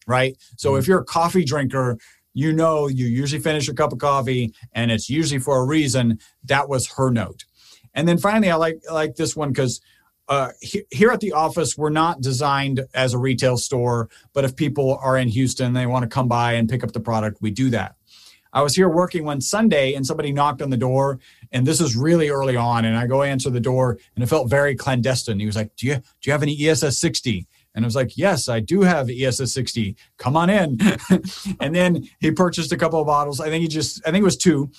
right? So if mm-hmm. you're a coffee drinker, you know you usually finish your cup of coffee and it's usually for a reason. That was her note. And then finally, I like I like this one because uh, he, here at the office, we're not designed as a retail store, but if people are in Houston, they want to come by and pick up the product, we do that. I was here working one Sunday and somebody knocked on the door, and this is really early on. And I go answer the door, and it felt very clandestine. He was like, "Do you do you have any ESS 60?" And I was like, yes, I do have ESS 60. Come on in. and then he purchased a couple of bottles. I think he just, I think it was two.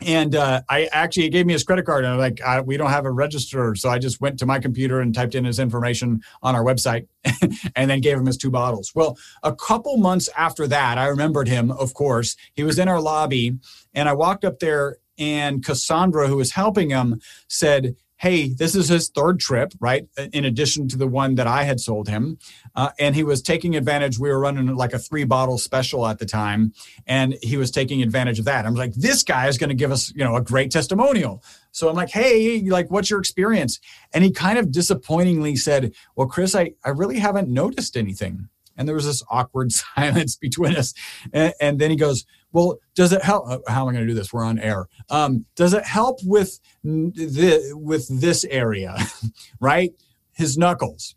And uh, I actually he gave me his credit card, and I'm like, we don't have a register, so I just went to my computer and typed in his information on our website, and then gave him his two bottles. Well, a couple months after that, I remembered him. Of course, he was in our lobby, and I walked up there, and Cassandra, who was helping him, said, hey, this is his third trip, right? In addition to the one that I had sold him. Uh, and he was taking advantage. We were running like a three bottle special at the time. And he was taking advantage of that. I'm like, this guy is going to give us, you know, a great testimonial. So I'm like, hey, like, what's your experience? And he kind of disappointingly said, well, Chris, I, I really haven't noticed anything. And there was this awkward silence between us. And, and then he goes, Well, does it help? Uh, how am I going to do this? We're on air. Um, does it help with, the, with this area, right? His knuckles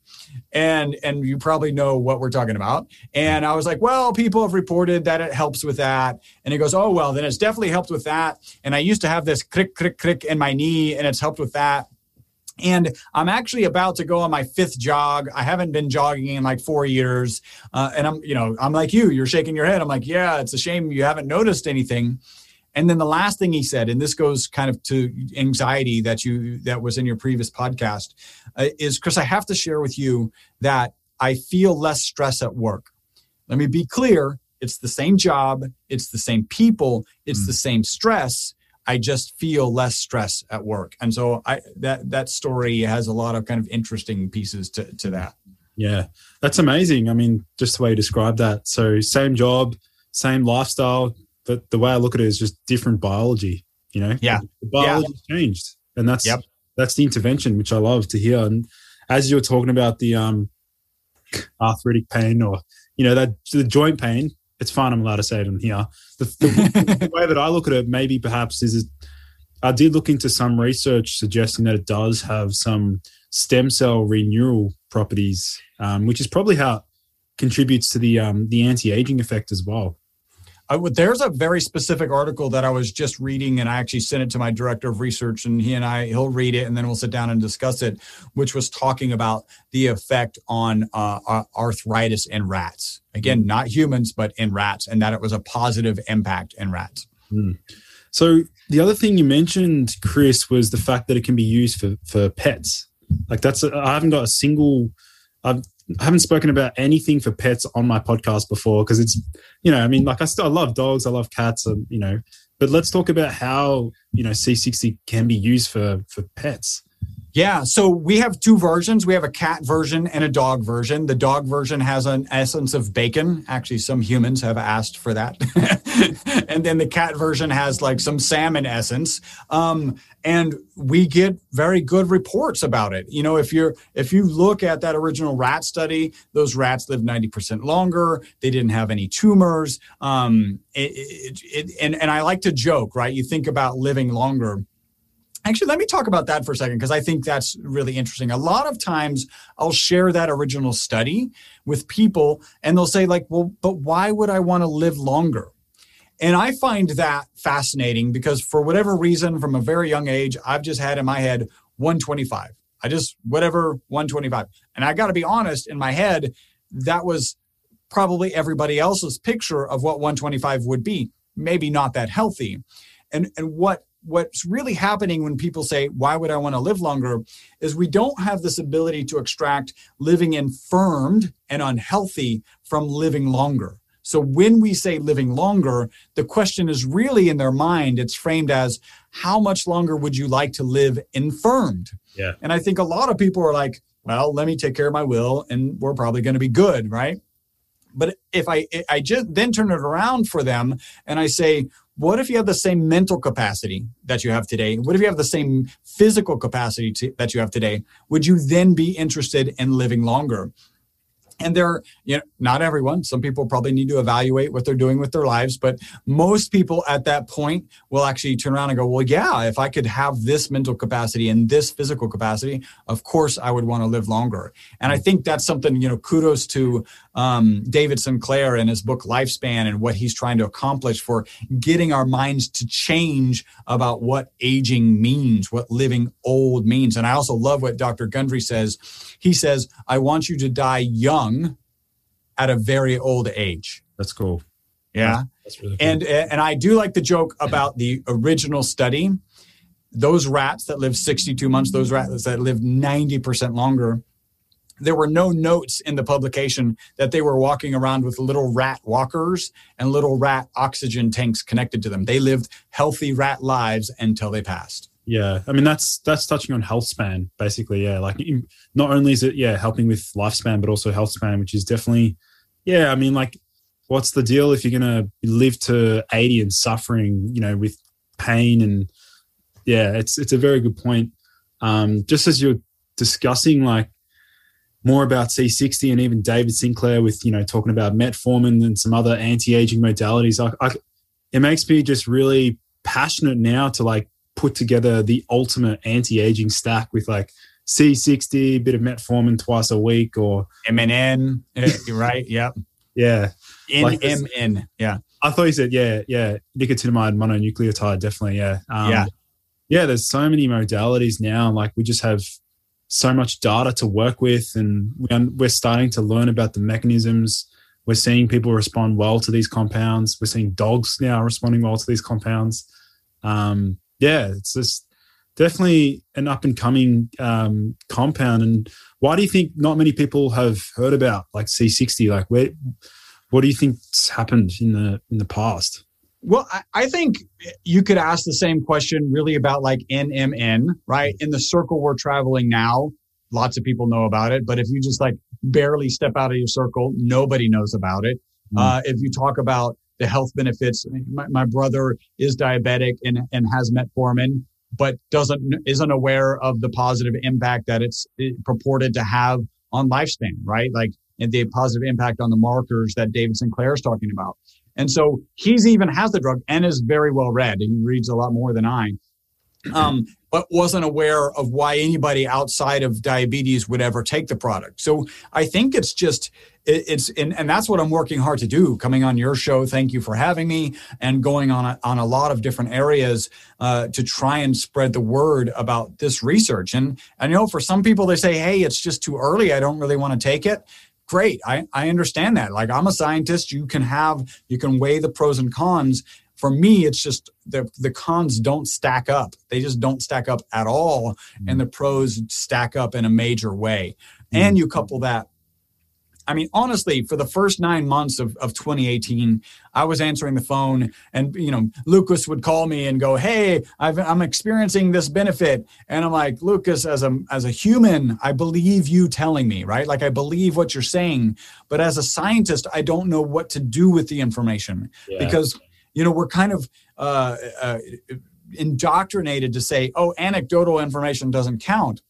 and and you probably know what we're talking about and i was like well people have reported that it helps with that and he goes oh well then it's definitely helped with that and i used to have this crick crick crick in my knee and it's helped with that and I'm actually about to go on my fifth jog. I haven't been jogging in like four years. Uh, and I'm, you know, I'm like you, you're shaking your head. I'm like, yeah, it's a shame you haven't noticed anything. And then the last thing he said, and this goes kind of to anxiety that you, that was in your previous podcast, uh, is Chris, I have to share with you that I feel less stress at work. Let me be clear. It's the same job. It's the same people. It's mm. the same stress I just feel less stress at work. And so I that that story has a lot of kind of interesting pieces to, to that. Yeah. That's amazing. I mean, just the way you describe that. So same job, same lifestyle, but the way I look at it is just different biology, you know? Yeah. The biology yeah. changed. And that's yep. that's the intervention, which I love to hear. And as you were talking about the um arthritic pain or you know that the joint pain it's fine. I'm allowed to say it in here. The, the, the way that I look at it, maybe perhaps is, I did look into some research suggesting that it does have some stem cell renewal properties, um, which is probably how it contributes to the um, the anti aging effect as well there's a very specific article that I was just reading, and I actually sent it to my director of research, and he and I he'll read it, and then we'll sit down and discuss it. Which was talking about the effect on uh, arthritis in rats. Again, mm. not humans, but in rats, and that it was a positive impact in rats. Mm. So the other thing you mentioned, Chris, was the fact that it can be used for for pets. Like that's I haven't got a single. I've I haven't spoken about anything for pets on my podcast before because it's, you know, I mean, like I still I love dogs, I love cats, and you know, but let's talk about how you know C60 can be used for for pets. Yeah, so we have two versions. We have a cat version and a dog version. The dog version has an essence of bacon. Actually, some humans have asked for that. and then the cat version has like some salmon essence. Um, and we get very good reports about it. You know, if you're if you look at that original rat study, those rats lived 90% longer. They didn't have any tumors. Um, it, it, it, and, and I like to joke, right? You think about living longer Actually, let me talk about that for a second because I think that's really interesting. A lot of times I'll share that original study with people and they'll say, like, well, but why would I want to live longer? And I find that fascinating because for whatever reason, from a very young age, I've just had in my head 125. I just, whatever, 125. And I got to be honest, in my head, that was probably everybody else's picture of what 125 would be. Maybe not that healthy. And, and what what's really happening when people say, Why would I want to live longer? is we don't have this ability to extract living infirmed and unhealthy from living longer. So when we say living longer, the question is really in their mind, it's framed as how much longer would you like to live infirmed? Yeah. And I think a lot of people are like, well, let me take care of my will and we're probably going to be good, right? But if I I just then turn it around for them and I say, what if you have the same mental capacity that you have today? What if you have the same physical capacity to, that you have today? Would you then be interested in living longer? and they're you know not everyone some people probably need to evaluate what they're doing with their lives but most people at that point will actually turn around and go well yeah if i could have this mental capacity and this physical capacity of course i would want to live longer and i hmm. think that's something you know kudos to um, david sinclair in his book lifespan and what he's trying to accomplish for getting our minds to change about what aging means what living old means and i also love what dr gundry says he says i want you to die young at a very old age. That's cool. Yeah. That's really cool. And and I do like the joke about the original study. Those rats that live 62 months, those rats that live 90% longer, there were no notes in the publication that they were walking around with little rat walkers and little rat oxygen tanks connected to them. They lived healthy rat lives until they passed. Yeah, I mean that's that's touching on health span basically. Yeah, like not only is it yeah helping with lifespan, but also health span, which is definitely yeah. I mean, like, what's the deal if you're gonna live to eighty and suffering, you know, with pain and yeah, it's it's a very good point. Um, just as you're discussing like more about C60 and even David Sinclair with you know talking about metformin and some other anti-aging modalities, I, I, it makes me just really passionate now to like put together the ultimate anti-aging stack with like C60, a bit of metformin twice a week, or MNN, right? Yep. Yeah. NMN. Like yeah. I thought you said, yeah, yeah. Nicotinamide mononucleotide, definitely. Yeah. Um, yeah. Yeah. There's so many modalities now. Like we just have so much data to work with, and we're starting to learn about the mechanisms. We're seeing people respond well to these compounds. We're seeing dogs now responding well to these compounds. Um, yeah, it's just definitely an up and coming um, compound. And why do you think not many people have heard about like C60? Like, where, what do you think's happened in the in the past? Well, I, I think you could ask the same question really about like NMN, right? In the circle we're traveling now, lots of people know about it. But if you just like barely step out of your circle, nobody knows about it. Mm. Uh, if you talk about the health benefits. My, my brother is diabetic and, and has metformin, but doesn't isn't aware of the positive impact that it's purported to have on lifespan, right? Like and the positive impact on the markers that David Sinclair is talking about. And so he's even has the drug and is very well read. He reads a lot more than I. Um, but wasn't aware of why anybody outside of diabetes would ever take the product. So I think it's just it's and, and that's what I'm working hard to do. Coming on your show, thank you for having me, and going on a, on a lot of different areas uh, to try and spread the word about this research. And I know for some people they say, "Hey, it's just too early. I don't really want to take it." Great, I, I understand that. Like I'm a scientist, you can have you can weigh the pros and cons, for me it's just the the cons don't stack up they just don't stack up at all mm-hmm. and the pros stack up in a major way mm-hmm. and you couple that I mean, honestly, for the first nine months of, of 2018, I was answering the phone and, you know, Lucas would call me and go, Hey, i am experiencing this benefit. And I'm like, Lucas, as a, as a human, I believe you telling me, right? Like I believe what you're saying, but as a scientist, I don't know what to do with the information yeah. because you know, we're kind of uh, uh, indoctrinated to say, oh, anecdotal information doesn't count.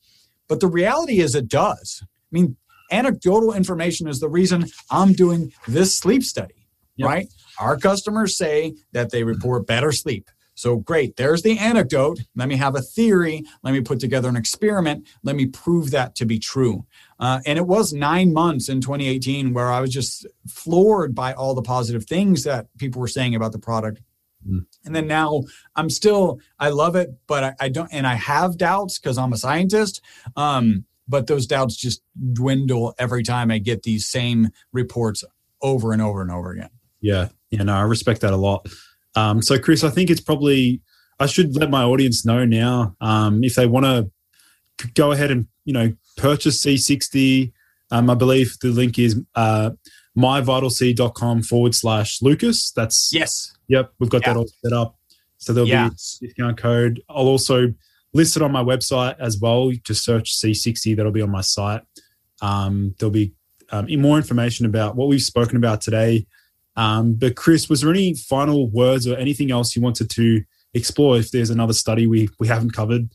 But the reality is it does. I mean, anecdotal information is the reason I'm doing this sleep study, yep. right? Our customers say that they report better sleep. So great, there's the anecdote. Let me have a theory. Let me put together an experiment. Let me prove that to be true. Uh, and it was nine months in 2018 where I was just floored by all the positive things that people were saying about the product. Mm. And then now I'm still, I love it, but I, I don't, and I have doubts because I'm a scientist. Um, but those doubts just dwindle every time I get these same reports over and over and over again. Yeah. Yeah. No, I respect that a lot. Um, so, Chris, I think it's probably I should let my audience know now um, if they want to go ahead and you know purchase C60. Um, I believe the link is uh, myvitalc.com forward slash Lucas. That's yes. Yep, we've got Yeah. that all set up. So there'll Yeah. be a discount code. I'll also list it on my website as well. Just search C60. That'll be on my site. Um, there'll be um, more information about what we've spoken about today. Um, but Chris, was there any final words or anything else you wanted to explore? If there's another study we we haven't covered.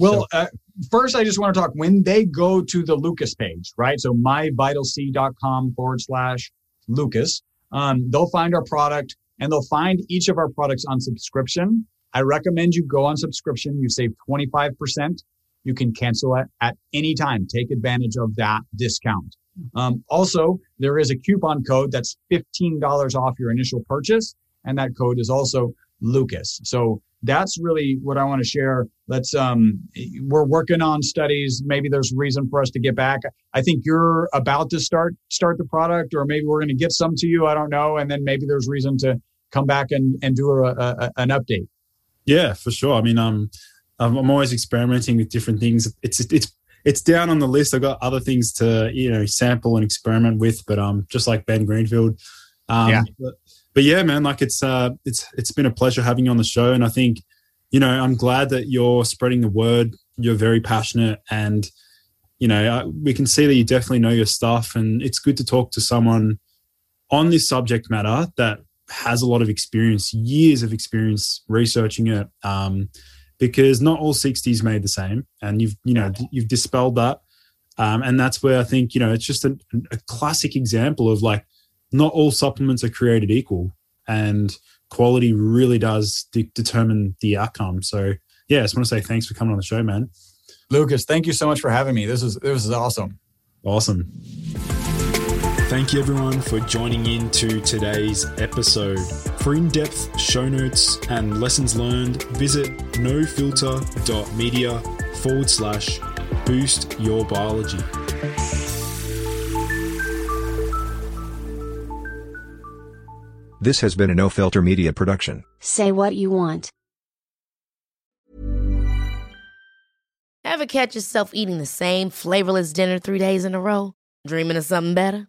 Well, uh, first, I just want to talk when they go to the Lucas page, right? So myvitalc.com forward slash Lucas. Um, they'll find our product and they'll find each of our products on subscription. I recommend you go on subscription. You save 25%. You can cancel it at any time. Take advantage of that discount. Um, also, there is a coupon code that's $15 off your initial purchase. And that code is also Lucas. So that's really what I want to share. Let's um we're working on studies. Maybe there's reason for us to get back. I think you're about to start start the product, or maybe we're going to get some to you. I don't know, and then maybe there's reason to come back and and do a, a an update. Yeah, for sure. I mean, um, I'm I'm always experimenting with different things. It's it's it's down on the list. I've got other things to you know sample and experiment with, but um, just like Ben Greenfield. Um, Yeah. But, but yeah, man, like it's uh, it's it's been a pleasure having you on the show, and I think you know I'm glad that you're spreading the word. You're very passionate, and you know I, we can see that you definitely know your stuff, and it's good to talk to someone on this subject matter that has a lot of experience, years of experience researching it. Um, because not all 60s made the same, and you've you know you've dispelled that, um, and that's where I think you know it's just a, a classic example of like not all supplements are created equal, and quality really does de- determine the outcome. So yeah, I just want to say thanks for coming on the show, man. Lucas, thank you so much for having me. This is this is awesome. Awesome. Thank you, everyone, for joining in to today's episode. For in depth show notes and lessons learned, visit nofilter.media forward slash boost your biology. This has been a No Filter Media production. Say what you want. Ever catch yourself eating the same flavorless dinner three days in a row? Dreaming of something better?